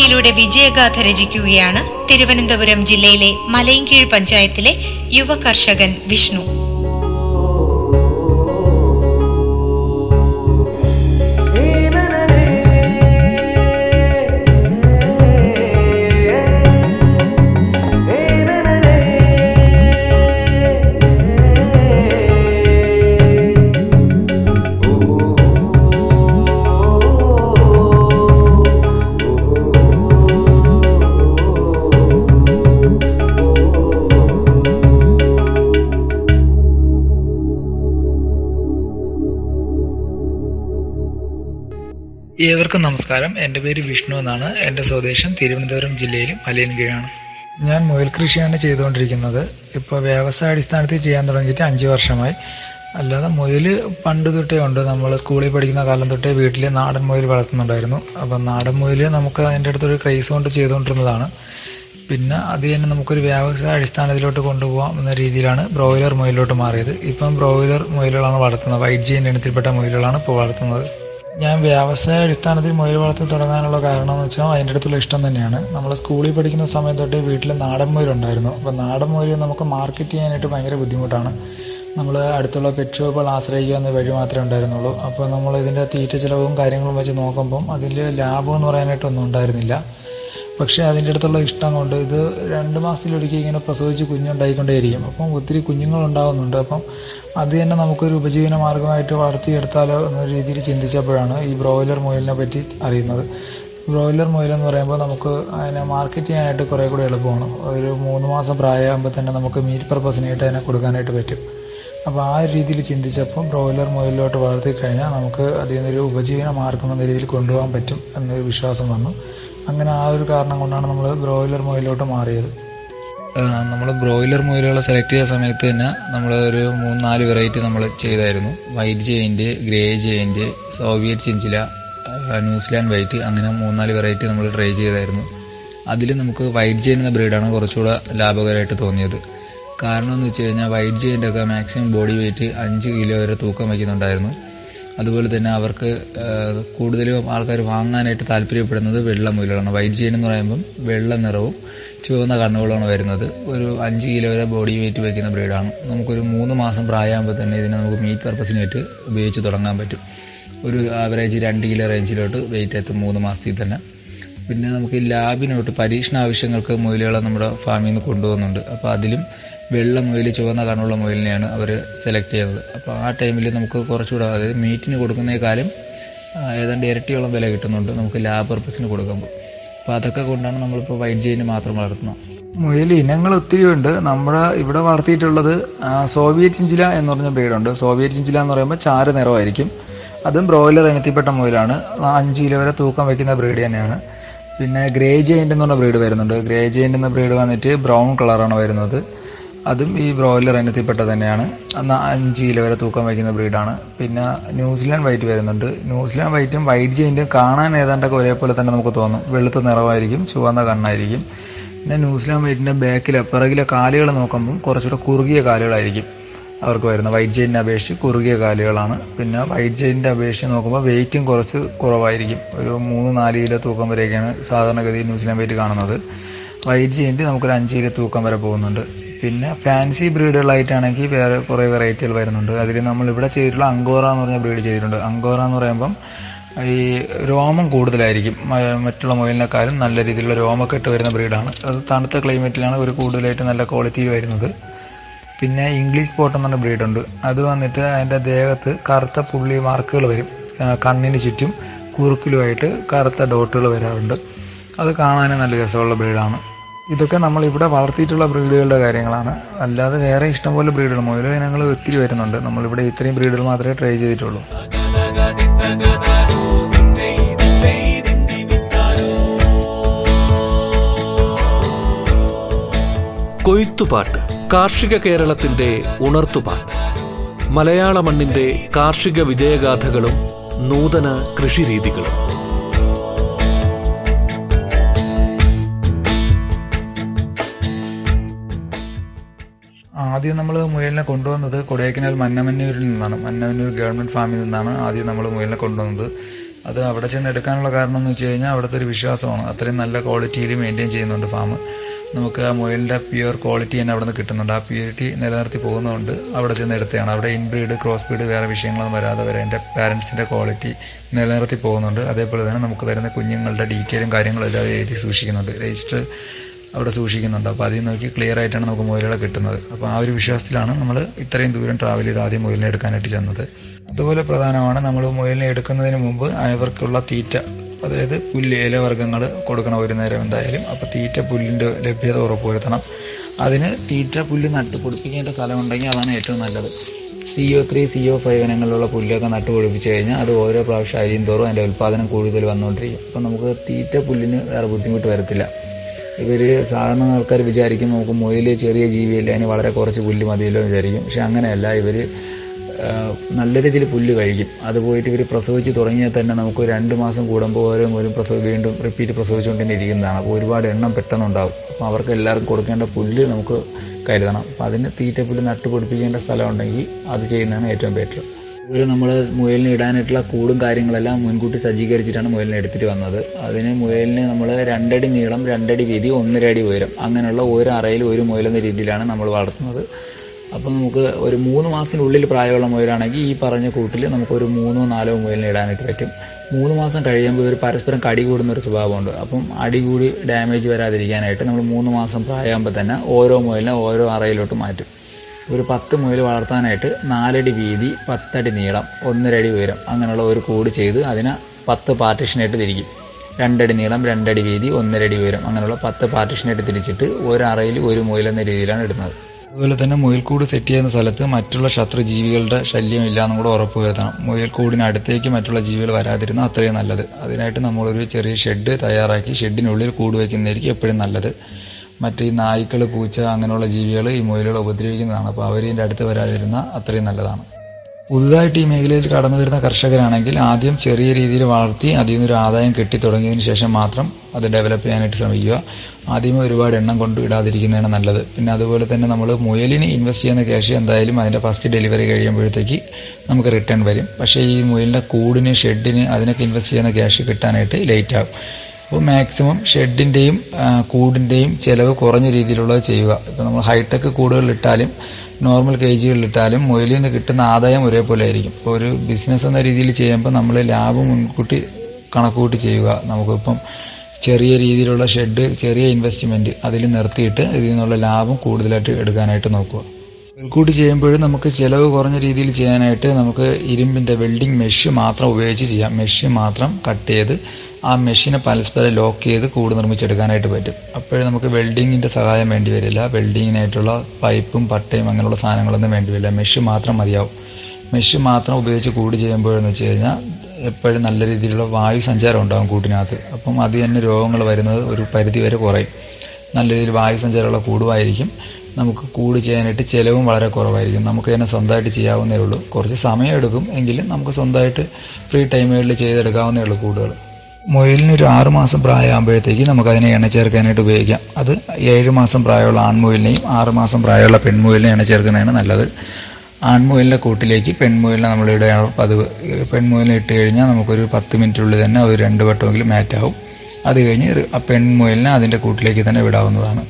കൃഷിയിലൂടെ വിജയഗാഥ രചിക്കുകയാണ് തിരുവനന്തപുരം ജില്ലയിലെ മലയൻകീഴ് പഞ്ചായത്തിലെ യുവ കർഷകൻ വിഷ്ണു. ഏവർക്കും നമസ്കാരം. എന്റെ പേര് വിഷ്ണു എന്നാണ്. എന്റെ സ്വദേശം തിരുവനന്തപുരം ജില്ലയിൽ മലയൻകീഴാണ് ഞാൻ മുയൽ കൃഷിയാണ് ചെയ്തുകൊണ്ടിരിക്കുന്നത്. ഇപ്പോൾ വ്യവസായ അടിസ്ഥാനത്തിൽ ചെയ്യാൻ തുടങ്ങിയിട്ട് അഞ്ച് വർഷമായി. അല്ലാതെ മുയൽ പണ്ട് തൊട്ടേ ഉണ്ട്. നമ്മൾ സ്കൂളിൽ പഠിക്കുന്ന കാലം തൊട്ടേ വീട്ടിൽ നാടൻ മുയൽ വളർത്തുന്നുണ്ടായിരുന്നു. അപ്പം നാടൻ മുയൽ നമുക്ക് അതിന്റെ അടുത്തൊരു ക്രൈസ് കൊണ്ട് ചെയ്തുകൊണ്ടിരുന്നതാണ്. പിന്നെ അത് തന്നെ നമുക്കൊരു വ്യവസായ അടിസ്ഥാനത്തിലോട്ട് കൊണ്ടുപോകാം എന്ന രീതിയിലാണ് ബ്രോയിലർ മുയലിലോട്ട് മാറിയത്. ഇപ്പം ബ്രോയിലർ മുയലുകളാണ് വളർത്തുന്നത്. വൈറ്റ് ജീൻ ഇനത്തിൽപ്പെട്ട മുയലുകളാണ് ഇപ്പോൾ വളർത്തുന്നത്. ഞാൻ വ്യവസായ അടിസ്ഥാനത്തിൽ മുയൽ വളർത്തി തുടങ്ങാനുള്ള കാരണം എന്ന് വെച്ചാൽ അതിന്റെ അടുത്തുള്ള ഇഷ്ടം തന്നെയാണ്. നമ്മൾ സ്കൂളിൽ പഠിക്കുന്ന സമയം തൊട്ട് വീട്ടിൽ നാടൻ മുയലുണ്ടായിരുന്നു അപ്പോൾ നാടൻ മുയൽ നമുക്ക് മാർക്കറ്റ് ചെയ്യാനായിട്ട് ഭയങ്കര ബുദ്ധിമുട്ടാണ്. നമ്മൾ അടുത്തുള്ള പെറ്റ് ഷോപ്പുകൾ ആശ്രയിക്കുക എന്ന വഴി മാത്രമേ ഉണ്ടായിരുന്നുള്ളൂ. അപ്പോൾ നമ്മൾ ഇതിന്റെ തീറ്റ ചിലവും കാര്യങ്ങളും വെച്ച് നോക്കുമ്പം അതിൽ ലാഭം എന്ന് പറയാനായിട്ടൊന്നും ഉണ്ടായിരുന്നില്ല. പക്ഷേ അതിന്റെ അടുത്തുള്ള ഇഷ്ടം കൊണ്ട് ഇത് രണ്ട് മാസത്തിലൊരിക്കൽ ഇങ്ങനെ പ്രസവിച്ച് കുഞ്ഞുണ്ടായിക്കൊണ്ടേയിരിക്കും. അപ്പം ഒത്തിരി കുഞ്ഞുങ്ങൾ ഉണ്ടാകുന്നുണ്ട് അപ്പം അത് തന്നെ നമുക്കൊരു ഉപജീവന മാർഗമായിട്ട് വളർത്തിയെടുത്താലോ എന്ന രീതിയിൽ ചിന്തിച്ചപ്പോഴാണ് ഈ ബ്രോയിലർ മുയലിനെ പറ്റി അറിയുന്നത്. ബ്രോയിലർ മുയൽ എന്ന് പറയുമ്പോൾ നമുക്ക് അതിനെ മാർക്കറ്റ് ചെയ്യാനായിട്ട് കുറേ കൂടി എളുപ്പമാണ്. ഒരു മൂന്ന് മാസം പ്രായമാകുമ്പോൾ തന്നെ നമുക്ക് മീറ്റ് പർപ്പസിനായിട്ട് അതിനെ കൊടുക്കാനായിട്ട് പറ്റും. അപ്പോൾ ആ രീതിയിൽ ചിന്തിച്ചപ്പോൾ ബ്രോയിലർ മുയലിലോട്ട് വളർത്തി കഴിഞ്ഞാൽ നമുക്ക് അതിൽ നിന്നൊരു ഉപജീവന മാർഗം എന്ന രീതിയിൽ കൊണ്ടുപോകാൻ പറ്റും എന്നൊരു വിശ്വാസം വന്നു. അങ്ങനെ ആ ഒരു കാരണം കൊണ്ടാണ് നമ്മൾ ബ്രോയിലർ മുയലോട്ട് മാറിയത്. നമ്മൾ ബ്രോയിലർ മുയലുകളെ സെലക്ട് ചെയ്ത സമയത്ത് തന്നെ നമ്മൾ ഒരു മൂന്ന് നാല് വെറൈറ്റി നമ്മൾ ചെയ്തായിരുന്നു. White giant grey giant Soviet chinchilla New Zealand white അങ്ങനെ മൂന്ന് നാല് വെറൈറ്റി നമ്മൾ ട്രൈ ചെയ്തായിരുന്നു. അതിൽ നമുക്ക് വൈറ്റ് ജെയിൻ എന്ന ബ്രീഡാണ് കുറച്ചുകൂടെ ലാഭകരമായിട്ട് തോന്നിയത്. കാരണം എന്ന് വെച്ച് കഴിഞ്ഞാൽ വൈറ്റ് ജെയിന്റെ ഒക്കെ മാക്സിമം ബോഡി വെയിറ്റ് അഞ്ച് കിലോ വരെ തൂക്കം വയ്ക്കുന്നുണ്ടായിരുന്നു. അതുപോലെ തന്നെ അവർക്ക് കൂടുതലും ആൾക്കാർ വാങ്ങാനായിട്ട് താല്പര്യപ്പെടുന്നത് വെള്ള മുയലുകളാണ് വൈറ്റ് ജീൻ എന്ന് പറയുമ്പം വെള്ള നിറവും ചുവന്ന കണ്ണുകളുമാണ് വരുന്നത്. ഒരു അഞ്ച് കിലോ വരെ ബോഡി വെയിറ്റ് വയ്ക്കുന്ന ബ്രീഡാണ്. നമുക്കൊരു മൂന്ന് മാസം പ്രായമാകുമ്പോൾ തന്നെ ഇതിനെ നമുക്ക് മീറ്റ് പർപ്പസിനായിട്ട് ഉപയോഗിച്ച് തുടങ്ങാൻ പറ്റും. ഒരു ആവറേജ് രണ്ട് കിലോ റേഞ്ചിലോട്ട് വെയിറ്റ് എത്തും മൂന്ന് മാസത്തിൽ തന്നെ. പിന്നെ നമുക്ക് ലാബിനോട്ട് പരീക്ഷണ ആവശ്യങ്ങൾക്ക് മുയലുകളെ നമ്മുടെ ഫാമിൽ നിന്ന് കൊണ്ടുപോകുന്നുണ്ട്. അപ്പോൾ അതിലും വെള്ള മുയൽ ചുവന്ന കണ്ണുള്ള മുയലിനെയാണ് അവർ സെലക്ട് ചെയ്യുന്നത് അപ്പോൾ ആ ടൈമിൽ നമുക്ക് കുറച്ചുകൂടെ അതായത് മീറ്റിന് കൊടുക്കുന്നേക്കാളും ഏതാണ്ട് ഇരട്ടിയോളം വില കിട്ടുന്നുണ്ട് നമുക്ക് ലാബ് പർപ്പസിന് കൊടുക്കുമ്പോൾ അപ്പോൾ അതൊക്കെ കൊണ്ടാണ് നമ്മളിപ്പോൾ വൈറ്റ് ജെയിന് മാത്രം വളർത്തുന്നത്. മുയൽ ഇനങ്ങൾ ഒത്തിരി ഉണ്ട്. നമ്മുടെ ഇവിടെ വളർത്തിയിട്ടുള്ളത് സോവിയറ്റ് ചിഞ്ചില എന്ന് പറഞ്ഞ ബ്രീഡുണ്ട് സോവിയറ്റ് ചിഞ്ചില എന്ന് പറയുമ്പോൾ ചാര നിറമായിരിക്കും. അതും ബ്രോയിലർ ഇനത്തിൽപ്പെട്ട മുയലാണ്. അഞ്ച് കിലോ വരെ തൂക്കം വയ്ക്കുന്ന ബ്രീഡ് തന്നെയാണ്. പിന്നെ ഗ്രേ ജെയിന്റ് എന്ന് പറഞ്ഞ ബ്രീഡ് വരുന്നുണ്ട്. ഗ്രേ ജെയിന്റ് എന്ന ബ്രീഡ് വന്നിട്ട് ബ്രൗൺ കളറാണ് വരുന്നത്. അതും ഈ ബ്രോയിലർ ഇനത്തിൽപ്പെട്ട തന്നെയാണ്. അഞ്ച് കിലോ വരെ തൂക്കം വയ്ക്കുന്ന ബ്രീഡാണ് പിന്നെ ന്യൂസിലാൻഡ് വൈറ്റ് വരുന്നുണ്ട്. ന്യൂസിലാൻഡ് വൈറ്റും വൈറ്റ് ജെയിന്റും കാണാൻ ഏതാണ്ടൊക്കെ ഒരേപോലെ തന്നെ നമുക്ക് തോന്നും. വെളുത്ത നിറമായിരിക്കും ചുവന്ന കണ്ണായിരിക്കും. പിന്നെ ന്യൂസിലാൻഡ് വൈറ്റിന്റെ ബാക്കിലെ പിറകിലെ കാലുകൾ നോക്കുമ്പം കുറച്ചുകൂടെ കുറുകിയ കാലുകളായിരിക്കും അവർക്ക് വരുന്നത്. വൈറ്റ് ജെയിന്റെ അപേക്ഷിച്ച് കുറുകിയ കാലുകളാണ്. പിന്നെ വൈറ്റ് ജെയിന്റെ അപേക്ഷിച്ച് നോക്കുമ്പോൾ വെയിറ്റും കുറച്ച് കുറവായിരിക്കും. ഒരു മൂന്ന് നാല് കിലോ തൂക്കം വരെയൊക്കെയാണ് സാധാരണഗതി ന്യൂസിലാൻഡ് വൈറ്റ് കാണുന്നത്. വൈറ്റ് ജെയിന്റ് നമുക്കൊരു അഞ്ച് കിലോ തൂക്കം വരെ പോകുന്നുണ്ട്. പിന്നെ ഫാൻസി ബ്രീഡുകളായിട്ടാണെങ്കിൽ വേറെ കുറേ വെറൈറ്റികൾ വരുന്നുണ്ട്. അതിൽ നമ്മൾ ഇവിടെ ചെയ്തിട്ടുള്ള അങ്കോറ എന്ന് പറഞ്ഞ ബ്രീഡ് ചെയ്തിട്ടുണ്ട്. അങ്കോറ എന്ന് പറയുമ്പം ഈ രോമം കൂടുതലായിരിക്കും. മറ്റുള്ള മുയലിനെക്കാളും നല്ല രീതിയിലുള്ള രോമക്കെട്ട് വരുന്ന ബ്രീഡാണ് അത് തണുത്ത ക്ലൈമറ്റിലാണ് ഒരു കൂടുതലായിട്ട് നല്ല ക്വാളിറ്റി വരുന്നത്. പിന്നെ ഇംഗ്ലീഷ് സ്പോട്ട് എന്ന് ബ്രീഡുണ്ട് അത് വന്നിട്ട് അതിന്റെ ദേഹത്ത് കറുത്ത പുള്ളി മാർക്കുകൾ വരും. കണ്ണിന് ചുറ്റും കുറുക്കിലുമായിട്ട് കറുത്ത ഡോട്ടുകൾ വരാറുണ്ട്. അത് കാണാനും നല്ല രസമുള്ള ബ്രീഡാണ് ഇതൊക്കെ നമ്മൾ ഇവിടെ വളർത്തിയിട്ടുള്ള ബ്രീഡുകളുടെ കാര്യങ്ങളാണ്. അല്ലാതെ വേറെ ഇഷ്ടംപോലെ ബ്രീഡുകൾ മുതൽ ഇനങ്ങൾ ഒത്തിരി വരുന്നുണ്ട്. നമ്മളിവിടെ ഇത്രയും ബ്രീഡുകൾ മാത്രമേ ട്രൈ ചെയ്തിട്ടുള്ളൂ. കൊയ്ത്തുപാട്ട് കാർഷിക കേരളത്തിന്റെ ഉണർത്തുപാട്ട്. മലയാള മണ്ണിന്റെ കാർഷിക വിജയഗാഥകളും നൂതന കൃഷിരീതികളും. ആദ്യം നമ്മൾ മുയലിനെ കൊണ്ടുവന്നത് കൊടൈക്കനാൽ മന്നമന്നൂരിൽ നിന്നാണ്. മന്നമന്നൂർ ഗവൺമെന്റ് ഫാമിൽ നിന്നാണ് ആദ്യം നമ്മൾ മുയലിനെ കൊണ്ടുവന്നത്. അത് അവിടെ ചെന്ന് എടുക്കാനുള്ള കാരണം എന്ന് വെച്ച് കഴിഞ്ഞാൽ അവിടുത്തെ ഒരു വിശ്വാസമാണ്. അത്രയും നല്ല ക്വാളിറ്റിയിൽ മെയിന്റെയിൻ ചെയ്യുന്നുണ്ട് ഫാം നമുക്ക് ആ മുയലിന്റെ പ്യുവർ ക്വാളിറ്റി തന്നെ അവിടെ നിന്ന് കിട്ടുന്നുണ്ട്. ആ പ്യൂരിറ്റി നിലനിർത്തി പോകുന്നതുകൊണ്ട് അവിടെ ചെന്ന് എടുത്തതാണ്. അവിടെ ഇൻബ്രീഡ് ക്രോസ് ബ്രീഡ് വേറെ വിഷയങ്ങളൊന്നും വരാതെ വരെ എന്റെ പാരൻസിന്റെ ക്വാളിറ്റി നിലനിർത്തി പോകുന്നുണ്ട്. അതേപോലെ തന്നെ നമുക്ക് തരുന്ന കുഞ്ഞുങ്ങളുടെ ഡീറ്റെയിലും കാര്യങ്ങളും എല്ലാം എഴുതി സൂക്ഷിക്കുന്നുണ്ട്. രജിസ്റ്റർ അവിടെ സൂക്ഷിക്കുന്നുണ്ട്. അപ്പോൾ അതിൽ നോക്കി ക്ലിയർ ആയിട്ടാണ് നമുക്ക് മുയലുകളെ കിട്ടുന്നത്. അപ്പോൾ ആ ഒരു വിശ്വാസത്തിലാണ് നമ്മൾ ഇത്രയും ദൂരം ട്രാവൽ ചെയ്ത് ആദ്യം മുയലിനെ എടുക്കാനായിട്ട് ചെന്നത്. അതുപോലെ പ്രധാനമാണ് നമ്മൾ മുയലിനെ എടുക്കുന്നതിന് മുമ്പ് അവർക്കുള്ള തീറ്റ അതായത് പുല്ല് ഇലവർഗങ്ങൾ കൊടുക്കണം ഒരു നേരം എന്തായാലും. അപ്പോൾ തീറ്റ പുല്ലിന്റെ ലഭ്യത ഉറപ്പുവരുത്തണം. അതിന് തീറ്റ പുല്ല് നട്ട് പൊടിപ്പിക്കേണ്ട സ്ഥലമുണ്ടെങ്കിൽ അതാണ് ഏറ്റവും നല്ലത്. C O three C O five ഇനങ്ങളിലുള്ള പുല്ലൊക്കെ നട്ട് പൊടിപ്പിച്ച് കഴിഞ്ഞാൽ അത് ഓരോ പ്രാവശ്യം അരിയും തോറും അതിന്റെ ഉൽപ്പാദനം കൂടുതൽ വന്നുകൊണ്ടിരിക്കും. അപ്പം നമുക്ക് തീറ്റ പുല്ലിന് വേറെ ബുദ്ധിമുട്ട് വരത്തില്ല. ഇവർ സാധാരണ ആൾക്കാർ വിചാരിക്കും നമുക്ക് മുയൽ ചെറിയ ജീവിയല്ലേ അതിന് വളരെ കുറച്ച് പുല്ല് മതിയല്ലോ വിചാരിക്കും. പക്ഷെ അങ്ങനെയല്ല ഇവർ നല്ല രീതിയിൽ പുല്ല് കഴിക്കും. അത് പോയിട്ട് ഇവർ പ്രസവിച്ച് തുടങ്ങിയാൽ തന്നെ നമുക്ക് രണ്ട് മാസം കൂടുമ്പോൾ ഓരോ മൂലം പ്രസവ വീണ്ടും റിപ്പീറ്റ് പ്രസവിച്ചുകൊണ്ട് ഇരിക്കുന്നതാണ്. അപ്പോൾ ഒരുപാട് എണ്ണം പെട്ടെന്നുണ്ടാകും അപ്പോൾ അവർക്ക് എല്ലാവർക്കും കൊടുക്കേണ്ട പുല്ല് നമുക്ക് കരുതണം. അപ്പോൾ അതിന് തീറ്റപ്പുല്ല് നട്ടുപിടിപ്പിക്കേണ്ട സ്ഥലം ഉണ്ടെങ്കിൽ അത് ചെയ്യുന്നതാണ് ഏറ്റവും ബെറ്റർ ഇവർ നമ്മൾ മുയലിന് ഇടാനായിട്ടുള്ള കൂടും കാര്യങ്ങളെല്ലാം മുൻകൂട്ടി സജ്ജീകരിച്ചിട്ടാണ് മുയലിനെ എടുത്തിട്ട് വന്നത്. അതിന് മുയലിന് നമ്മൾ രണ്ടടി നീളം രണ്ടടി വീതി ഒന്നര അടി ഉയരം അങ്ങനെയുള്ള ഒരു അറയിൽ ഒരു മുയൽ എന്ന രീതിയിലാണ് നമ്മൾ വളർത്തുന്നത്. അപ്പം നമുക്ക് ഒരു മൂന്ന് മാസത്തിനുള്ളിൽ പ്രായമുള്ള മുയലാണെങ്കിൽ ഈ പറഞ്ഞ കൂട്ടിൽ നമുക്ക് ഒരു മൂന്നോ നാലോ മുയലിനെ ഇടാനായിട്ട് പറ്റും. മൂന്ന് മാസം കഴിയുമ്പോൾ ഇവർ പരസ്പരം കടി കൂടുന്ന ഒരു സ്വഭാവമുണ്ട്. അപ്പം അടി കൂടി ഡാമേജ് വരാതിരിക്കാനായിട്ട് നമ്മൾ മൂന്ന് മാസം പ്രായമാകുമ്പോൾ തന്നെ ഓരോ മുയലിനെ ഓരോ അറയിലോട്ട് മാറ്റും. ഒരു പത്ത് മുയൽ വളർത്താനായിട്ട് നാലടി വീതി പത്തടി നീളം ഒന്നരടി ഉയരം അങ്ങനെയുള്ള ഒരു കൂട് ചെയ്ത് അതിനെ പത്ത് പാർട്ടീഷനായിട്ട് തിരിക്കും. രണ്ടടി നീളം രണ്ടടി വീതി ഒന്നരടി ഉയരം അങ്ങനെയുള്ള പത്ത് പാർട്ടീഷനായിട്ട് തിരിച്ചിട്ട് ഒരു അറയിൽ ഒരു മുയൽ എന്ന രീതിയിലാണ് ഇടുന്നത്. അതുപോലെ തന്നെ മുയൽക്കൂട് സെറ്റ് ചെയ്യുന്ന സ്ഥലത്ത് മറ്റുള്ള ശത്രു ജീവികളുടെ ശല്യം ഇല്ലാന്നും കൂടെ ഉറപ്പുവരുത്തണം വരുത്തണം. അടുത്തേക്ക് മറ്റുള്ള ജീവികൾ വരാതിരുന്ന അത്രയും നല്ലത്. അതിനായിട്ട് നമ്മളൊരു ചെറിയ ഷെഡ് തയ്യാറാക്കി ഷെഡിനുള്ളിൽ കൂട് വയ്ക്കുന്നതായിരിക്കും എപ്പോഴും നല്ലത്. മറ്റ് ഈ നായ്ക്കൾ പൂച്ച അങ്ങനെയുള്ള ജീവികൾ ഈ മുയലുകളെ ഉപദ്രവിക്കുന്നതാണ്. അപ്പോൾ അവരിന്റെ അടുത്ത് വരാതിരുന്നാൽ അത്രയും നല്ലതാണ്. പുതുതായിട്ട് ഈ മേഖലയിൽ കടന്നു വരുന്ന കർഷകരാണെങ്കിൽ ആദ്യം ചെറിയ രീതിയിൽ വളർത്തി അതിൽ നിന്നൊരു ആദായം കെട്ടി തുടങ്ങിയതിന് ശേഷം മാത്രം അത് ഡെവലപ്പ് ചെയ്യാനായിട്ട് ശ്രമിക്കുക. ആദ്യമേ ഒരുപാട് എണ്ണം കൊണ്ട് ഇടാതിരിക്കുന്നതാണ് നല്ലത്. പിന്നെ അതുപോലെ തന്നെ നമ്മൾ മുയലിന് ഇൻവെസ്റ്റ് ചെയ്യുന്ന ക്യാഷ് എന്തായാലും അതിന്റെ ഫസ്റ്റ് ഡെലിവറി കഴിയുമ്പോഴത്തേക്ക് നമുക്ക് റിട്ടേൺ വരും. പക്ഷേ ഈ മുയലിന്റെ കൂടിന് ഷെഡിന് അതിനൊക്കെ ഇൻവെസ്റ്റ് ചെയ്യുന്ന ക്യാഷ് കിട്ടാനായിട്ട് ലേറ്റ് ആകും അപ്പോൾ മാക്സിമം ഷെഡിന്റെയും കൂടിന്റെയും ചിലവ് കുറഞ്ഞ രീതിയിലുള്ളത് ചെയ്യുക. ഇപ്പോൾ നമ്മൾ ഹൈടെക് കൂടുകളിലിട്ടാലും നോർമൽ കേജുകളിൽ ഇട്ടാലും മുയലിൽ നിന്ന് കിട്ടുന്ന ആദായം ഒരേപോലെ ആയിരിക്കും. ഇപ്പോൾ ഒരു ബിസിനസ് എന്ന രീതിയിൽ ചെയ്യുമ്പോൾ നമ്മൾ ലാഭം മുൻകൂട്ടി കണക്കുകൂട്ടി ചെയ്യുക. നമുക്കിപ്പം ചെറിയ രീതിയിലുള്ള ഷെഡ് ചെറിയ ഇൻവെസ്റ്റ്മെന്റ് അതിൽ നിർത്തിയിട്ട് ഇതിൽ നിന്നുള്ള ലാഭം കൂടുതലായിട്ട് എടുക്കാനായിട്ട് നോക്കുക. മുൻകൂട്ടി ചെയ്യുമ്പോഴും നമുക്ക് ചിലവ് കുറഞ്ഞ രീതിയിൽ ചെയ്യാനായിട്ട് നമുക്ക് ഇരുമ്പിന്റെ വെൽഡിംഗ് മെഷ് മാത്രം ഉപയോഗിച്ച് ചെയ്യാം. മെഷ് മാത്രം കട്ട് ചെയ്ത് ആ മെഷീനെ പരസ്പരം ലോക്ക് ചെയ്ത് കൂട് നിർമ്മിച്ചെടുക്കാനായിട്ട് പറ്റും. അപ്പോഴും നമുക്ക് വെൽഡിങ്ങിന്റെ സഹായം വേണ്ടി വരില്ല. വെൽഡിങ്ങിനായിട്ടുള്ള പൈപ്പും പട്ടയും അങ്ങനെയുള്ള സാധനങ്ങളൊന്നും വേണ്ടി വരില്ല. മെഷ് മാത്രം മതിയാവും. മെഷ് മാത്രം ഉപയോഗിച്ച് കൂട് ചെയ്യുമ്പോഴെന്ന് വെച്ച് കഴിഞ്ഞാൽ എപ്പോഴും നല്ല രീതിയിലുള്ള വായു സഞ്ചാരം ഉണ്ടാകും കൂട്ടിനകത്ത്. അപ്പം അത് തന്നെ രോഗങ്ങൾ വരുന്നത് ഒരു പരിധി വരെ കുറയും. നല്ല രീതിയിൽ വായു സഞ്ചാരമുള്ള കൂടുമായിരിക്കും. നമുക്ക് കൂട് ചെയ്യാനായിട്ട് ചിലവും വളരെ കുറവായിരിക്കും. നമുക്ക് തന്നെ സ്വന്തമായിട്ട് ചെയ്യാവുന്നേ ഉള്ളൂ. കുറച്ച് സമയം എടുക്കും എങ്കിലും നമുക്ക് സ്വന്തമായിട്ട് ഫ്രീ ടൈമുകളിൽ ചെയ്തെടുക്കാവുന്നേ ഉള്ളൂ കൂടുകൾ. മുയലിന് ഒരു ആറ് മാസം പ്രായമാകുമ്പോഴത്തേക്ക് നമുക്ക് അതിനെ എണ്ണ ചേർക്കാനായിട്ട് ഉപയോഗിക്കാം. അത് ഏഴ് മാസം പ്രായമുള്ള ആൺമുയലിനെയും ആറ് മാസം പ്രായമുള്ള പെൺമുയലിനെ എണ്ണ ചേർക്കുന്നതാണ് നല്ലത്. ആൺമുയലിന്റെ കൂട്ടിലേക്ക് പെൺമുയലിനെ ഇടുകയാണ് പതിവ് പെൺമുയലിനെ ഇട്ട് കഴിഞ്ഞാൽ നമുക്കൊരു പത്ത് ഉള്ളിൽ തന്നെ ഒരു രണ്ട് വട്ടമെങ്കിലും മാറ്റാവും അത് കഴിഞ്ഞ് ആ പെൺമുയലിനെ അതിന്റെ കൂട്ടിലേക്ക് തന്നെ വിടാവുന്നതാണ്.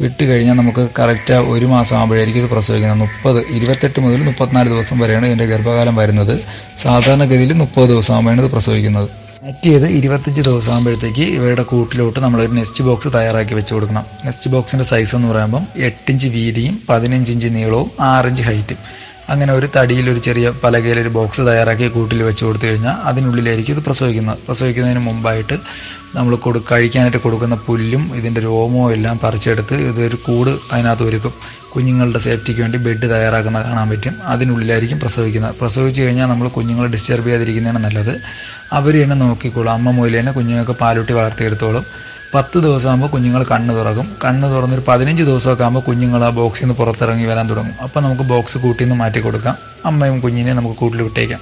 വിട്ട് കഴിഞ്ഞാൽ നമുക്ക് കറക്റ്റ് ഒരു മാസം ആകുമ്പോഴായിരിക്കും ഇത് പ്രസവിക്കുന്നത്. മുപ്പത് ഇരുപത്തെട്ട് മുതൽ മുപ്പത്തിനാല് ദിവസം വരെയാണ് ഇതിന്റെ ഗർഭകാലം വരുന്നത്. സാധാരണഗതിയിൽ മുപ്പത് ദിവസം ഇത് പ്രസവിക്കുന്നത്. മറ്റേത് ഇരുപത്തഞ്ച് ദിവസം ആകുമ്പോഴത്തേക്ക് ഇവയുടെ കൂട്ടിലോട്ട് നമ്മളൊരു നെസ്റ്റ് ബോക്സ് തയ്യാറാക്കി വെച്ച് കൊടുക്കണം. നെസ്റ്റ് ബോക്സിന്റെ സൈസ് എന്ന് പറയുമ്പം എട്ടിഞ്ച് വീതിയും പതിനഞ്ച് ഇഞ്ച് നീളവും ആറിഞ്ച് ഹൈറ്റും അങ്ങനെ ഒരു തടിയിൽ ഒരു ചെറിയ പലകയിൽ ഒരു ബോക്സ് തയ്യാറാക്കി കൂട്ടിൽ വെച്ച് കൊടുത്തു കഴിഞ്ഞാൽ അതിനുള്ളിലായിരിക്കും ഇത് പ്രസവിക്കുന്നത്. പ്രസവിക്കുന്നതിന് മുമ്പായിട്ട് നമ്മൾ കൊടു കഴിക്കാനായിട്ട് കൊടുക്കുന്ന പുല്ലും ഇതിന്റെ രോമവും എല്ലാം പറിച്ചെടുത്ത് ഇതൊരു കൂട് അതിനകത്ത് ഒരുക്കും. കുഞ്ഞുങ്ങളുടെ സേഫ്റ്റിക്ക് വേണ്ടി ബെഡ് തയ്യാറാക്കുന്ന കാണാൻ പറ്റും. അതിനുള്ളിലായിരിക്കും പ്രസവിക്കുന്നത്. പ്രസവിച്ച് കഴിഞ്ഞാൽ നമ്മൾ കുഞ്ഞുങ്ങളെ ഡിസ്റ്റർബ് ചെയ്യാതിരിക്കുന്നതാണ് നല്ലത്. അവർ തന്നെ നോക്കിക്കോളും. അമ്മ മൂലം തന്നെ കുഞ്ഞുങ്ങൾക്ക് പാലൂട്ടി വളർത്തിയെടുത്തോളും. പത്ത് ദിവസമാകുമ്പോൾ കുഞ്ഞുങ്ങൾ കണ്ണ് തുറക്കും. കണ്ണ് തുറന്നൊരു പതിനഞ്ച് ദിവസമൊക്കെ ആകുമ്പോൾ കുഞ്ഞുങ്ങൾ ആ ബോക്സിൽ നിന്ന് പുറത്തിറങ്ങി വരാൻ തുടങ്ങും. അപ്പോൾ നമുക്ക് ബോക്സ് കൂട്ടിൽ നിന്ന് മാറ്റി കൊടുക്കാം. അമ്മയും കുഞ്ഞിനെ നമുക്ക് കൂട്ടിൽ വിട്ടേക്കാം.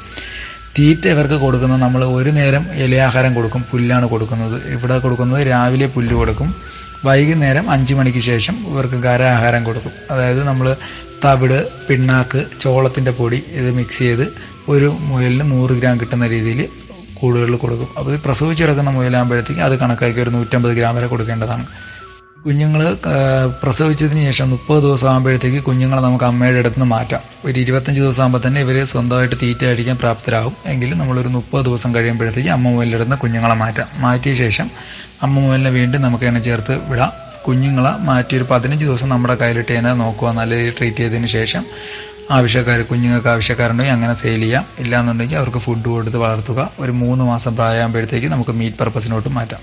തീറ്റ ഇവർക്ക് കൊടുക്കുന്നത് നമ്മൾ ഒരു നേരം ഇലയാഹാരം കൊടുക്കും. പുല്ലാണ് കൊടുക്കുന്നത്. ഇവിടെ കൊടുക്കുന്നത് രാവിലെ പുല്ല് കൊടുക്കും. വൈകുന്നേരം അഞ്ച് മണിക്ക് ശേഷം ഇവർക്ക് ഖരാഹാരം കൊടുക്കും. അതായത് നമ്മൾ തവിട് പിണ്ണാക്ക് ചോളത്തിന്റെ പൊടി ഇത് മിക്സ് ചെയ്ത് ഒരു മുയലിന് നൂറ് ഗ്രാം കിട്ടുന്ന രീതിയിൽ കൂടുകളിൽ കൊടുക്കും. അപ്പോൾ ഇത് പ്രസവിച്ച് കിടക്കുന്ന മുയലാകുമ്പോഴത്തേക്ക് അത് കണക്കാക്കി ഒരു നൂറ്റമ്പത് ഗ്രാം വരെ കൊടുക്കേണ്ടതാണ്. കുഞ്ഞുങ്ങൾ പ്രസവിച്ചതിന് ശേഷം മുപ്പത് ദിവസം ആകുമ്പോഴത്തേക്ക് കുഞ്ഞുങ്ങളെ നമുക്ക് അമ്മയുടെ അടുത്ത് നിന്ന് മാറ്റാം. ഒരു ഇരുപത്തഞ്ച് ദിവസം ആകുമ്പോൾ തന്നെ ഇവർ സ്വന്തമായിട്ട് തീറ്റ അടിക്കാൻ പ്രാപ്തരാകും. എങ്കിലും നമ്മളൊരു മുപ്പത് ദിവസം കഴിയുമ്പോഴത്തേക്ക് അമ്മ അടുത്ത് കുഞ്ഞുങ്ങളെ മാറ്റാം. മാറ്റിയ ശേഷം അമ്മ മുയലിനെ വീണ്ടും നമുക്ക് എണ്ണ ചേർത്ത് വിടാം. കുഞ്ഞുങ്ങളെ മാറ്റി ഒരു പതിനഞ്ച് ദിവസം നമ്മുടെ കയ്യിലിട്ട് തന്നെ നോക്കുക നല്ല രീതിയിൽ ട്രീറ്റ് ചെയ്തതിന് ശേഷം ആവശ്യക്കാർ കുഞ്ഞുങ്ങൾക്ക് ആവശ്യക്കാരുണ്ടെങ്കിൽ അങ്ങനെ സെയിൽ ചെയ്യാം. ഇല്ലാന്നുണ്ടെങ്കിൽ അവർക്ക് ഫുഡ് കൊടുത്ത് വളർത്തുക. ഒരു മൂന്ന് മാസം പ്രായമാകുമ്പോഴത്തേക്ക് നമുക്ക് മീറ്റ് പർപ്പസിനോട്ട് മാറ്റാം.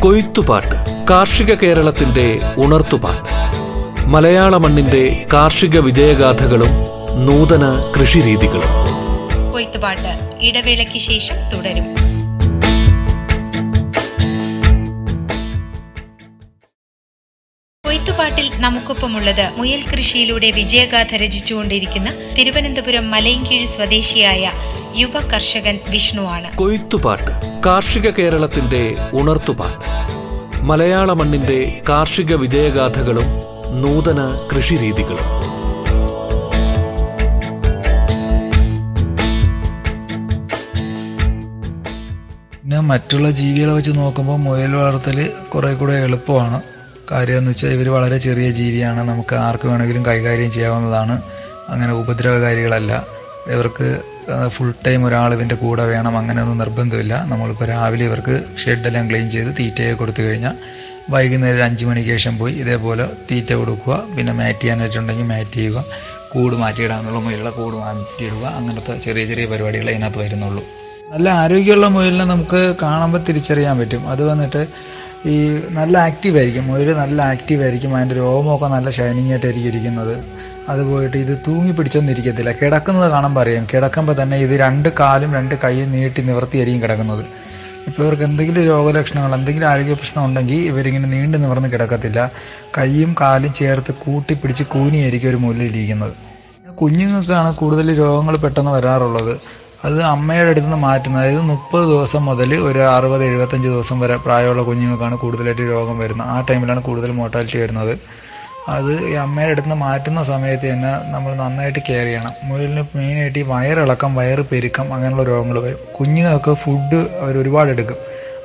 കൊയ്ത്തുപാട്ട് കാർഷിക കേരളത്തിന്റെ ഉണർത്തുപാട്ട്. മലയാള മണ്ണിന്റെ കാർഷിക വിജയഗാഥകളും നൂതന കൃഷിരീതികളും. കൊയ്ത്തുപാട്ട് ഇടവേളയ്ക്ക് ശേഷം തുടരും. കൊയ്ത്തുപാട്ടിൽ നമുക്കൊപ്പമുള്ളത് മുയൽ കൃഷിയിലൂടെ വിജയഗാഥ രചിച്ചുകൊണ്ടിരിക്കുന്ന തിരുവനന്തപുരം മലയൻകീഴ് സ്വദേശിയായ യുവ കർഷകൻ വിഷ്ണുവാണ് കൊയ്ത്തുപാട്ട് കാർഷിക കേരളത്തിന്റെ ഉണർത്തുപാട്ട്. മലയാള മണ്ണിന്റെ കാർഷിക വിജയഗാഥകളും നൂതന കൃഷിരീതികളും. പിന്നെ മറ്റുള്ള ജീവികളെ വെച്ച് നോക്കുമ്പോൾ മുയൽ വളർത്തൽ കുറേ കൂടെ എളുപ്പമാണ്. കാര്യം എന്ന് വെച്ചാൽ ഇവർ വളരെ ചെറിയ ജീവിയാണ്. നമുക്ക് ആർക്ക് വേണമെങ്കിലും കൈകാര്യം ചെയ്യാവുന്നതാണ്. അങ്ങനെ ഉപദ്രവകാരികളല്ല. ഇവർക്ക് ഫുൾ ടൈം ഒരാൾ ഇവന്റെ കൂടെ വേണം. അങ്ങനെയൊന്നും നിർബന്ധമില്ല. നമ്മളിപ്പോൾ രാവിലെ ഇവർക്ക് ഷെഡെല്ലാം ക്ലീൻ ചെയ്ത് തീറ്റയൊക്കെ കൊടുത്തു കഴിഞ്ഞാൽ വൈകുന്നേരം ഒരു അഞ്ച് മണിക്ക് ശേഷം പോയി ഇതേപോലെ തീറ്റ കൊടുക്കുക. പിന്നെ മാറ്റ് ചെയ്യാനായിട്ടുണ്ടെങ്കിൽ മാറ്റ് ചെയ്യുക. കൂട് മാറ്റിയിടാനുള്ള മുയലുകളെ കൂട് മാറ്റിയിടുക. അങ്ങനത്തെ ചെറിയ ചെറിയ പരിപാടികൾ അതിനകത്ത് വരുന്നുള്ളൂ. നല്ല ആരോഗ്യമുള്ള മുയലിനെ നമുക്ക് കാണുമ്പോൾ തിരിച്ചറിയാൻ പറ്റും. അത് വന്നിട്ട് ഈ നല്ല ആക്റ്റീവ് ആയിരിക്കും. മുയൽ നല്ല ആക്റ്റീവ് ആയിരിക്കും. അതിന്റെ രോമമൊക്കെ നല്ല ഷൈനിങ് ആയിട്ടായിരിക്കും ഇരിക്കുന്നത്. അത് ഇത് തൂങ്ങി പിടിച്ചൊന്നും ഇരിക്കത്തില്ല കിടക്കുന്നത് കാണുമ്പോൾ അറിയാം. കിടക്കുമ്പോൾ തന്നെ ഇത് രണ്ട് കാലും രണ്ട് കൈയും നീട്ടി നിവർത്തിയായിരിക്കും കിടക്കുന്നത്. ഇപ്പോൾ ഇവർക്ക് എന്തെങ്കിലും രോഗലക്ഷണങ്ങൾ എന്തെങ്കിലും ആരോഗ്യ പ്രശ്നം ഉണ്ടെങ്കിൽ ഇവരിങ്ങനെ നീണ്ടു നിവർന്ന് കിടക്കത്തില്ല. കൈയും കാലും ചേർത്ത് കൂട്ടി പിടിച്ച് കൂനിയായിരിക്കും ഒരു മുല്ലിരിക്കുന്നത് കുഞ്ഞുങ്ങൾക്കാണ് കൂടുതൽ രോഗങ്ങൾ പെട്ടെന്ന് വരാറുള്ളത്. അത് അമ്മയുടെ അടുത്ത് നിന്ന് മാറ്റുന്നത്. അതായത് മുപ്പത് ദിവസം മുതൽ ഒരു അറുപത് എഴുപത്തഞ്ച് ദിവസം വരെ പ്രായമുള്ള കുഞ്ഞുങ്ങൾക്കാണ് കൂടുതലായിട്ട് രോഗം വരുന്നത്. ആ ടൈമിലാണ് കൂടുതൽ മോർട്ടാലിറ്റി വരുന്നത്. അത് ഈ അമ്മയുടെ അടുത്ത് നിന്ന് മാറ്റുന്ന സമയത്ത് തന്നെ നമ്മൾ നന്നായിട്ട് കെയർ ചെയ്യണം. മുയലിന് മെയിനായിട്ട് ഈ വയറിളക്കം വയറ് പെരുക്കം അങ്ങനെയുള്ള രോഗങ്ങൾ വരും. കുഞ്ഞുങ്ങൾക്ക് ഫുഡ് അവർ ഒരുപാട് എടുക്കും.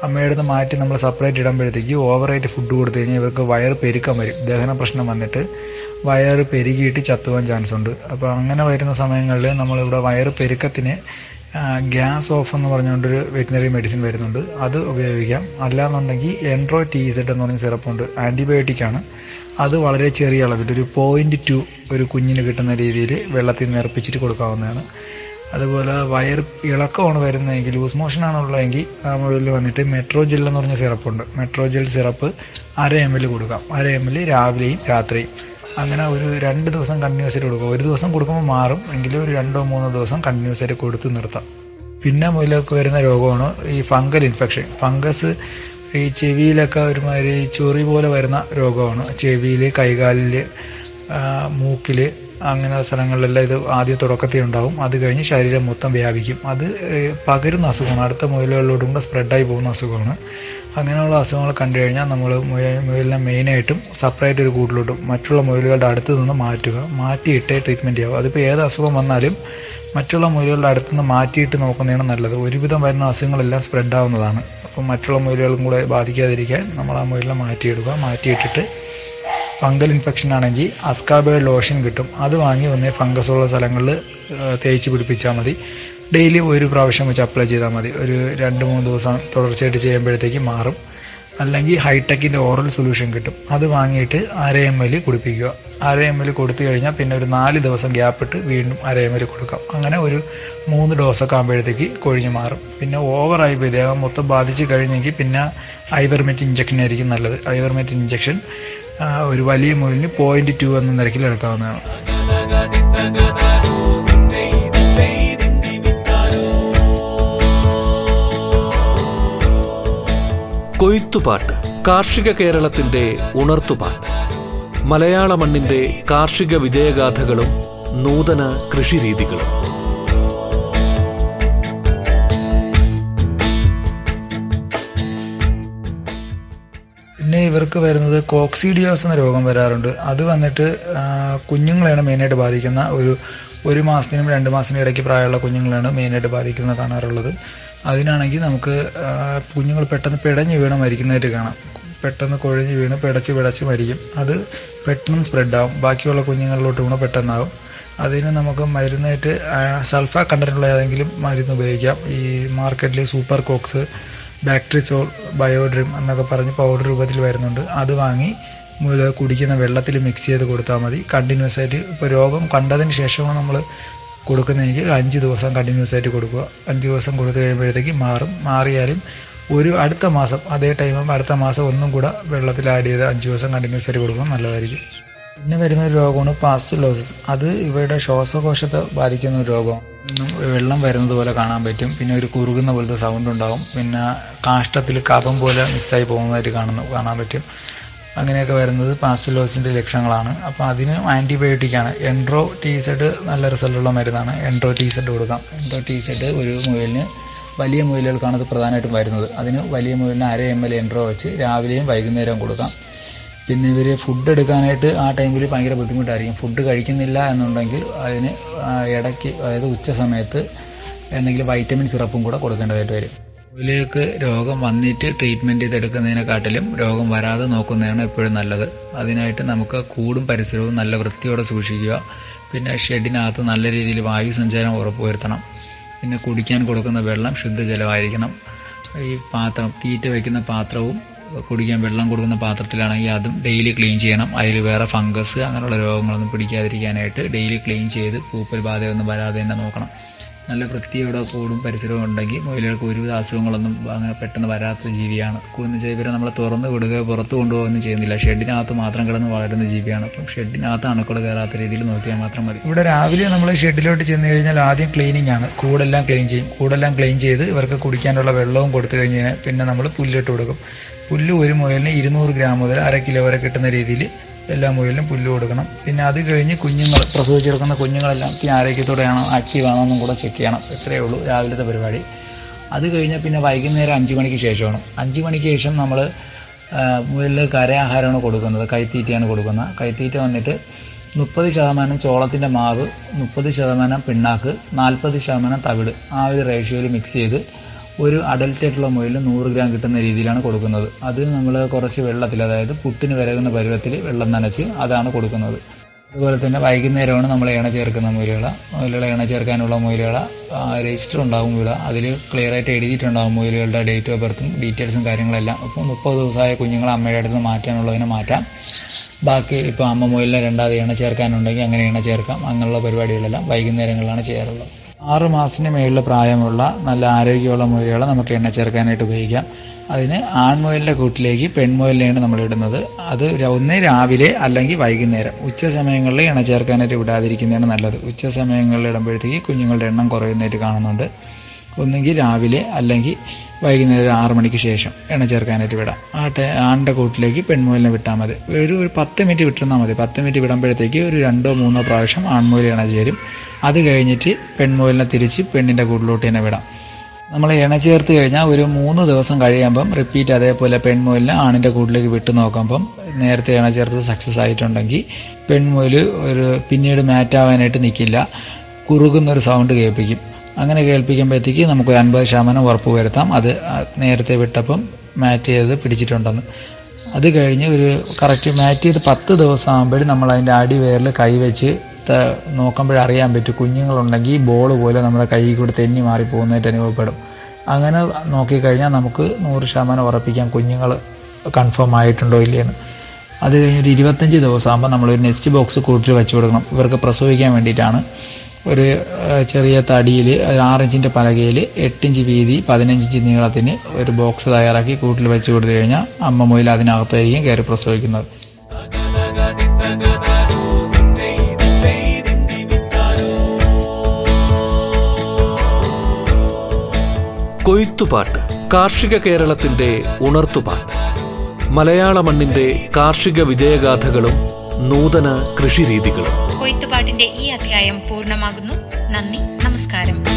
അമ്മയുടെ അടുത്ത് മാറ്റി നമ്മൾ സെപ്പറേറ്റ് ഇടുമ്പോഴത്തേക്ക് ഓവറായിട്ട് ഫുഡ് കൊടുത്തു കഴിഞ്ഞാൽ ഇവർക്ക് വയറ് പെരുക്കം വരും. ദഹന പ്രശ്നം വന്നിട്ട് വയറ് പെരുകിയിട്ട് ചത്തുവാൻ ചാൻസ് ഉണ്ട്. അപ്പോൾ അങ്ങനെ വരുന്ന സമയങ്ങളിൽ നമ്മളിവിടെ വയറ് പെരുക്കത്തിന് ഗ്യാസ് ഓഫ് എന്ന് പറഞ്ഞുകൊണ്ടൊരു വെറ്റിനറി മെഡിസിൻ വരുന്നുണ്ട്. അത് ഉപയോഗിക്കാം. അല്ലാന്നുണ്ടെങ്കിൽ എൻട്രോ ടി സെഡ് എന്ന് പറഞ്ഞ സിറപ്പുണ്ട്. ആന്റിബയോട്ടിക് ആണ്. അത് വളരെ ചെറിയ അളവിൽ ഒരു പോയിന്റ് ടു ഒരു കുഞ്ഞിന് കിട്ടുന്ന രീതിയിൽ വെള്ളത്തിൽ നിറപ്പിച്ചിട്ട് കൊടുക്കാവുന്നതാണ്. അതുപോലെ വയർ ഇളക്കമാണ് വരുന്നതെങ്കിൽ ലൂസ് മോഷൻ ആണുള്ളതെങ്കിൽ ആ മുകളിൽ വന്നിട്ട് മെട്രോജെൽ എന്ന് പറഞ്ഞ സിറപ്പുണ്ട്. മെട്രോജെൽ സിറപ്പ് അര എം എൽ കൊടുക്കാം. അര എം എൽ രാവിലെയും രാത്രിയും. അങ്ങനെ ഒരു രണ്ട് ദിവസം കണ്ടിന്യൂസ് ആയിട്ട് കൊടുക്കും. ഒരു ദിവസം കൊടുക്കുമ്പോൾ മാറും. എങ്കിലും ഒരു രണ്ടോ മൂന്നോ ദിവസം കണ്ടിന്യൂസ് ആയിട്ട് കൊടുത്ത് നിർത്താം. പിന്നെ മുതലൊക്കെ വരുന്ന രോഗമാണ് ഈ ഫംഗൽ ഇൻഫെക്ഷൻ ഫംഗസ് ഈ ചെവിയിലൊക്കെ ഒരുമാതിരി ചൊറി പോലെ വരുന്ന രോഗമാണ്. ചെവിയിൽ കൈകാലിൽ മൂക്കിൽ അങ്ങനെ സ്ഥലങ്ങളിലെല്ലാം ഇത് ആദ്യം തുടക്കത്തിൽ ഉണ്ടാകും അത് കഴിഞ്ഞ് ശരീരം മൊത്തം വ്യാപിക്കും. അത് പകരുന്ന അസുഖമാണ്. അടുത്ത മുയലുകളിലോട്ടും കൂടെ സ്പ്രെഡായി പോകുന്ന അസുഖമാണ്. അങ്ങനെയുള്ള അസുഖങ്ങൾ കണ്ടു കഴിഞ്ഞാൽ നമ്മൾ മുയലിനെ മെയിനായിട്ടും സെപ്പറേറ്റ് ഒരു കൂട്ടിലോട്ടും മറ്റുള്ള മുയലുകളുടെ അടുത്ത് നിന്ന് മാറ്റുക മാറ്റിയിട്ടേ ട്രീറ്റ്മെന്റ് ചെയ്യുക അതിപ്പോൾ ഏത് അസുഖം വന്നാലും മറ്റുള്ള മുയലുകളുടെ അടുത്ത് നിന്ന് മാറ്റിയിട്ട് നോക്കുന്നതാണ് നല്ലത്. ഒരുവിധം വരുന്ന അസുഖങ്ങളെല്ലാം സ്പ്രെഡ് ആവുന്നതാണ്. അപ്പം മറ്റുള്ള മുയലുകളും കൂടെ ബാധിക്കാതിരിക്കാൻ നമ്മൾ ആ മുയലിനെ മാറ്റിയിടുക മാറ്റിയിട്ടിട്ട് ഫംഗൽ ഇൻഫെക്ഷൻ ആണെങ്കിൽ അസ്കാബേഡ് ലോഷൻ കിട്ടും. അത് വാങ്ങി വന്ന് ഫംഗസ് ഉള്ള സ്ഥലങ്ങളിൽ തേച്ച് പിടിപ്പിച്ചാൽ മതി. ഡെയിലി ഒരു പ്രാവശ്യം വെച്ച് അപ്ലൈ ചെയ്താൽ മതി. ഒരു രണ്ട് മൂന്ന് ദിവസം തുടർച്ചയായിട്ട് ചെയ്യുമ്പോഴത്തേക്ക് മാറും. അല്ലെങ്കിൽ ഹൈടെക്കിന്റെ ഓറൽ സൊല്യൂഷൻ കിട്ടും. അത് വാങ്ങിയിട്ട് അര എം എൽ കുടിപ്പിക്കുക. അര എം എൽ കൊടുത്തു കഴിഞ്ഞാൽ പിന്നെ ഒരു നാല് ദിവസം ഗ്യാപ്പ് ഇട്ട് വീണ്ടും അര എം എൽ കൊടുക്കാം. അങ്ങനെ ഒരു മൂന്ന് ഡോസൊക്കെ ആകുമ്പോഴത്തേക്ക് കൊഴിഞ്ഞ് മാറും. പിന്നെ ഓവറായി പോയി. ദേഹം മൊത്തം ബാധിച്ച് കഴിഞ്ഞെങ്കിൽ പിന്നെ ഐവർമെറ്റ് ഇഞ്ചക്ഷൻ ആയിരിക്കും നല്ലത്. ഐവർമെറ്റ് ഇഞ്ചക്ഷൻ ഒരു വലിയ മുയലിന് പോയിന്റ് ടു എന്ന നിരക്കിൽ എടുക്കാവുന്നതാണ്. കൊയ്ത്തുപാട്ട് കാർഷിക കേരളത്തിന്റെ ഉണർത്തുപാട്ട്. മലയാള മണ്ണിന്റെ കാർഷിക വിജയഗാഥകളും നൂതന കൃഷിരീതികളും. പിന്നെ ഇവർക്ക് വരുന്നത് കോക്സിഡിയോസ് എന്ന രോഗം വരാറുണ്ട്. അത് വന്നിട്ട് കുഞ്ഞുങ്ങളെയാണ് മെയിനായിട്ട് ബാധിക്കുന്ന ഒരു ഒരു മാസത്തിനും രണ്ട് മാസത്തിനും ഇടയ്ക്ക് പ്രായമുള്ള കുഞ്ഞുങ്ങളാണ് മെയിനായിട്ട് ബാധിക്കുന്നത് കാണാറുള്ളത്. അതിനാണെങ്കിൽ നമുക്ക് കുഞ്ഞുങ്ങൾ പെട്ടെന്ന് പിടഞ്ഞ് വീണ് മരിക്കുന്നതായിട്ട് കാണാം. പെട്ടെന്ന് കുഴഞ്ഞ് വീണ് പിടച്ച് പിടച്ച് മരിക്കും. അത് പെട്ടെന്ന് സ്പ്രെഡാവും. ബാക്കിയുള്ള കുഞ്ഞുങ്ങളിലോട്ട് വീണ് പെട്ടെന്നാവും. അതിന് നമുക്ക് മരുന്നായിട്ട് സൾഫ കണ്ടന്റുള്ള ഏതെങ്കിലും മരുന്ന് ഉപയോഗിക്കാം. ഈ മാർക്കറ്റിൽ സൂപ്പർ കോക്സ് ബാക്ടറിസോൾ ബയോഡ്രിം എന്നൊക്കെ പറഞ്ഞ് പൗഡർ രൂപത്തിൽ വരുന്നുണ്ട്. അത് വാങ്ങി കുടിക്കുന്ന വെള്ളത്തിൽ മിക്സ് ചെയ്ത് കൊടുത്താൽ മതി. കണ്ടിന്യൂസ് ആയിട്ട് ഇപ്പോൾ രോഗം കണ്ടതിന് ശേഷമാണ് നമ്മൾ കൊടുക്കുന്നതെങ്കിൽ അഞ്ച് ദിവസം കണ്ടിന്യൂസ് ആയിട്ട് കൊടുക്കുക. അഞ്ച് ദിവസം കൊടുത്തു കഴിയുമ്പോഴത്തേക്ക് മാറും. മാറിയാലും ഒരു അടുത്ത മാസം അതേ ടൈമും അടുത്ത മാസം ഒന്നും കൂടെ വെള്ളത്തിൽ ആഡ് ചെയ്ത് അഞ്ച് ദിവസം കണ്ടിന്യൂസ് ആയിട്ട് കൊടുക്കുന്നത് നല്ലതായിരിക്കും. പിന്നെ വരുന്ന ഒരു രോഗമാണ് പാസ്റ്റുലോസിസ് അത് ഇവരുടെ ശ്വാസകോശത്തെ ബാധിക്കുന്ന ഒരു രോഗം വെള്ളം വരുന്നത് പോലെ കാണാൻ പറ്റും. പിന്നെ ഒരു കുറുകുന്ന പോലത്തെ സൗണ്ട് ഉണ്ടാകും പിന്നെ കാഷ്ടത്തിൽ കഫം പോലെ മിക്സായി പോകുന്നതായിട്ട് കാണുന്നു കാണാൻ പറ്റും. അങ്ങനെയൊക്കെ വരുന്നത് പാസ്റ്റിലോസിന്റെ ലക്ഷണങ്ങളാണ്. അപ്പോൾ അതിന് ആന്റിബയോട്ടിക്കാണ് എൻട്രോ ടി സെഡ് നല്ല റിസൾട്ടുള്ള മരുന്നാണ്. എൻട്രോ ടീസെഡ് കൊടുക്കാം. എൻട്രോ ടീസെഡ് ഒരു മുയലിന് വലിയ മുയലുകൾക്കാണ് അത് പ്രധാനമായിട്ടും വരുന്നത്. അതിന് വലിയ മുയലിന് അര എം എൽ എൻട്രോ വെച്ച് രാവിലെയും വൈകുന്നേരവും കൊടുക്കാം. പിന്നെ ഇവർ ഫുഡ് എടുക്കാനായിട്ട് ആ ടൈമിൽ ഭയങ്കര ബുദ്ധിമുട്ടായിരിക്കും. ഫുഡ് കഴിക്കുന്നില്ല എന്നുണ്ടെങ്കിൽ അതിന് ഇടയ്ക്ക് അതായത് ഉച്ച സമയത്ത് എന്തെങ്കിലും വൈറ്റമിൻ സിറപ്പും കൂടെ കൊടുക്കേണ്ടതായിട്ട് വരും. ഇതിലേക്ക് രോഗം വന്നിട്ട് ട്രീറ്റ്മെന്റ് ചെയ്തെടുക്കുന്നതിനെക്കാട്ടിലും രോഗം വരാതെ നോക്കുന്നതാണ് എപ്പോഴും നല്ലത്. അതിനായിട്ട് നമുക്ക് കൂടും പരിസരവും നല്ല വൃത്തിയോടെ സൂക്ഷിക്കുക. പിന്നെ ഷെഡിനകത്ത് നല്ല രീതിയിൽ വായു സഞ്ചാരം ഉറപ്പുവരുത്തണം പിന്നെ കുടിക്കാൻ കൊടുക്കുന്ന വെള്ളം ശുദ്ധജലമായിരിക്കണം ഈ പാത്രം തീറ്റ വയ്ക്കുന്ന പാത്രവും കുടിക്കാൻ വെള്ളം കൊടുക്കുന്ന പാത്രത്തിലാണെങ്കിൽ അതും ഡെയിലി ക്ലീൻ ചെയ്യണം. അതിൽ വേറെ ഫംഗസ് അങ്ങനെയുള്ള രോഗങ്ങളൊന്നും പിടിക്കാതിരിക്കാനായിട്ട് ഡെയിലി ക്ലീൻ ചെയ്ത് പൂപ്പൽ ബാധയൊന്നും വരാതെ തന്നെ നോക്കണം. നല്ല വൃത്തിയോടെ കൂടും പരിസരവും ഉണ്ടെങ്കിൽ മുയലുകൾക്ക് ഒരുവിധ അസുഖങ്ങളൊന്നും അങ്ങനെ പെട്ടെന്ന് വരാത്ത ജീവിയാണ്. എന്ന് വെച്ചാൽ നമ്മൾ തുറന്ന് വിടുകയോ പുറത്ത് കൊണ്ടുപോകുകയൊന്നും ചെയ്യുന്നില്ല. ഷെഡിനകത്ത് മാത്രം കിടന്ന് വളരുന്ന ജീവിയാണ്. അപ്പം ഷെഡിനകത്ത് അണുക്കൾ കയറാത്ത രീതിയിൽ നോക്കിയാൽ മാത്രം മതി. ഇവിടെ രാവിലെ നമ്മൾ ഷെഡിലോട്ട് ചെന്ന് കഴിഞ്ഞാൽ ആദ്യം ക്ലീനിങ് ആണ്. കൂടെല്ലാം ക്ലീൻ ചെയ്യും. കൂടെല്ലാം ക്ലീൻ ചെയ്ത് ഇവർക്ക് കുടിക്കാനുള്ള വെള്ളവും കൊടുത്തു കഴിഞ്ഞാൽ പിന്നെ നമ്മൾ പുല്ലിട്ട് കൊടുക്കും. പുല്ല് ഒരു മുയലിന് ഇരുന്നൂറ് ഗ്രാം മുതൽ അര കിലോ വരെ കിട്ടുന്ന രീതിയിൽ എല്ലാ മുയലിനും പുല്ല് കൊടുക്കണം. പിന്നെ അത് കഴിഞ്ഞ് കുഞ്ഞുങ്ങൾ പ്രസവിച്ചെടുക്കുന്ന കുഞ്ഞുങ്ങളെല്ലാം ആരോഗ്യത്തോടെയാണോ ആക്റ്റീവ് ആണോ എന്നും കൂടെ ചെക്ക് ചെയ്യണം. ഇത്രയേ ഉള്ളൂ രാവിലത്തെ പരിപാടി. അത് കഴിഞ്ഞാൽ പിന്നെ വൈകുന്നേരം അഞ്ച് മണിക്ക് ശേഷമാണ്. അഞ്ച് മണിക്ക് ശേഷം നമ്മൾ മുയലിൽ കരയാഹാരമാണ് കൊടുക്കുന്നത്. കൈത്തീറ്റയാണ് കൊടുക്കുന്നത്. കൈത്തീറ്റ വന്നിട്ട് മുപ്പത് ശതമാനം ചോളത്തിന്റെ മാവ് മുപ്പത് ശതമാനം പിണ്ണാക്ക് നാൽപ്പത് ശതമാനം തവിട്. ആ ഒരു റേഷ്യോയിൽ മിക്സ് ചെയ്ത് ഒരു അഡൽറ്റ് ആയിട്ടുള്ള മുയൽ നൂറ് ഗ്രാം കിട്ടുന്ന രീതിയിലാണ് കൊടുക്കുന്നത്. അത് നമ്മൾ കുറച്ച് വെള്ളത്തിൽ അതായത് പുട്ടിന് വിരകുന്ന പരുവത്തിൽ വെള്ളം നനച്ച് അതാണ് കൊടുക്കുന്നത്. അതുപോലെ തന്നെ വൈകുന്നേരമാണ് നമ്മൾ എണ ചേർക്കുന്ന മുയലുകള. മുയലുകളെ എണ ചേർക്കാനുള്ള മുയലുകള രജിസ്റ്റർ ഉണ്ടാകും മുയല അതിൽ ക്ലിയർ ആയിട്ട് എഴുതിയിട്ടുണ്ടാകും മുയലുകളുടെ ഡേറ്റ് ഓഫ് ബർത്തും ഡീറ്റെയിൽസും കാര്യങ്ങളെല്ലാം. അപ്പോൾ മുപ്പത് ദിവസമായ കുഞ്ഞുങ്ങളെ അമ്മയുടെ അടുത്ത് മാറ്റാനുള്ളതിനെ മാറ്റാം. ബാക്കി ഇപ്പോൾ അമ്മ മുയലിനെ രണ്ടാമത് എണ ചേർക്കാനുണ്ടെങ്കിൽ അങ്ങനെ എണ ചേർക്കാം. അങ്ങനെയുള്ള പരിപാടികളെല്ലാം വൈകുന്നേരങ്ങളിലാണ് ചെയ്യാറുള്ളത്. ആറ് മാസത്തിന് മേളിൽ പ്രായമുള്ള നല്ല ആരോഗ്യമുള്ള മുയലുകളെ നമുക്ക് എണ്ണ ചേർക്കാനായിട്ട് ഉപയോഗിക്കാം. അതിന് ആൺമുയലിന്റെ കൂട്ടിലേക്ക് പെൺമുയലിനെയാണ് നമ്മൾ ഇടുന്നത്. അത് ഒന്ന് രാവിലെ അല്ലെങ്കിൽ വൈകുന്നേരം. ഉച്ച സമയങ്ങളിൽ എണ്ണ ചേർക്കാനായിട്ട് വിടാതിരിക്കുന്നതാണ് നല്ലത്. ഉച്ച സമയങ്ങളിൽ ഇടുമ്പോഴത്തേക്ക് കുഞ്ഞുങ്ങളുടെ എണ്ണം കുറയുന്നതായിട്ട് കാണുന്നുണ്ട്. ഒന്നുകിൽ രാവിലെ അല്ലെങ്കിൽ വൈകുന്നേരം ആറ് മണിക്ക് ശേഷം എണ്ണ ചേർക്കാനായിട്ട് വിടാം. ആ ടൈ ആണിന്റെ കൂട്ടിലേക്ക് പെൺമുയലിനെ വിട്ടാൽ മതി. ഒരു ഒരു പത്ത് മിനിറ്റ് വിട്ടിരുന്നാൽ മതി. പത്ത് മിനിറ്റ് വിടുമ്പോഴത്തേക്ക് ഒരു രണ്ടോ മൂന്നോ പ്രാവശ്യം ആൺമുയൽ എണ ചേരും. അത് കഴിഞ്ഞിട്ട് പെൺമുയലിനെ തിരിച്ച് പെണ്ണിന്റെ കൂട്ടിലോട്ട് തന്നെ വിടാം. നമ്മൾ ഇണ ചേർത്ത് കഴിഞ്ഞാൽ ഒരു മൂന്ന് ദിവസം കഴിയുമ്പം റിപ്പീറ്റ് അതേപോലെ പെൺമുയലിനെ ആണിന്റെ കൂട്ടിലേക്ക് വിട്ടു നോക്കുമ്പം നേരത്തെ ഇണ ചേർത്ത് സക്സസ് ആയിട്ടുണ്ടെങ്കിൽ പെൺമുയൽ ഒരു പിന്നീട് മാറ്റാവാനായിട്ട് നിൽക്കില്ല കുറുകുന്നൊരു സൗണ്ട് കേൾപ്പിക്കും. അങ്ങനെ കേൾപ്പിക്കുമ്പോഴത്തേക്ക് നമുക്ക് ഒരു അൻപത് ശതമാനം ഉറപ്പ് വരുത്താം. അത് നേരത്തെ വിട്ടപ്പം മാറ്റ് ചെയ്ത് പിടിച്ചിട്ടുണ്ടെന്ന്. അത് കഴിഞ്ഞ് ഒരു കറക്റ്റ് മാറ്റ് ചെയ്ത് പത്ത് ദിവസം ആകുമ്പോഴും നമ്മൾ അതിന്റെ അടിവേറിൽ കൈവച്ച് നോക്കുമ്പോഴറിയാൻ പറ്റും. കുഞ്ഞുങ്ങളുണ്ടെങ്കിൽ ബോൾ പോലെ നമ്മുടെ കൈ കൂടെ തെന്നി മാറി പോകുന്നതായിട്ട് അനുഭവപ്പെടും. അങ്ങനെ നോക്കിക്കഴിഞ്ഞാൽ നമുക്ക് നൂറ് ശതമാനം ഉറപ്പിക്കാം. കുഞ്ഞുങ്ങൾ കൺഫേം ആയിട്ടുണ്ടോ ഇല്ലയെന്ന്. അത് കഴിഞ്ഞൊരു ഇരുപത്തഞ്ച് ദിവസം ആകുമ്പോൾ നമ്മളൊരു നെക്സ്റ്റ് ബോക്സ് കൂട്ടിൽ വെച്ച് കൊടുക്കണം. ഇവർക്ക് പ്രസവിക്കാൻ വേണ്ടിയിട്ടാണ്. ഒരു ചെറിയ തടിയിൽ ആറിഞ്ചിന്റെ പലകയിൽ എട്ടിഞ്ച് വീതി പതിനഞ്ചിഞ്ച് നീളത്തിന് ഒരു ബോക്സ് തയ്യാറാക്കി കൂട്ടിൽ വെച്ച് കൊടുത്തു കഴിഞ്ഞാൽ അമ്മ മുതൽ അതിനകത്തായിരിക്കും കയറി പ്രസവിക്കുന്നത്. കൊയ്ത്തുപാട്ട് കാർഷിക കേരളത്തിന്റെ ഉണർത്തുപാട്ട്. മലയാള മണ്ണിന്റെ കാർഷിക വിജയഗാഥകളും നൂതന കൃഷിരീതികളും. കൊയ്ത്തുപാട്ടിന്റെ ഈ അധ്യായം പൂർണമാകുന്നു. നന്ദി നമസ്കാരം.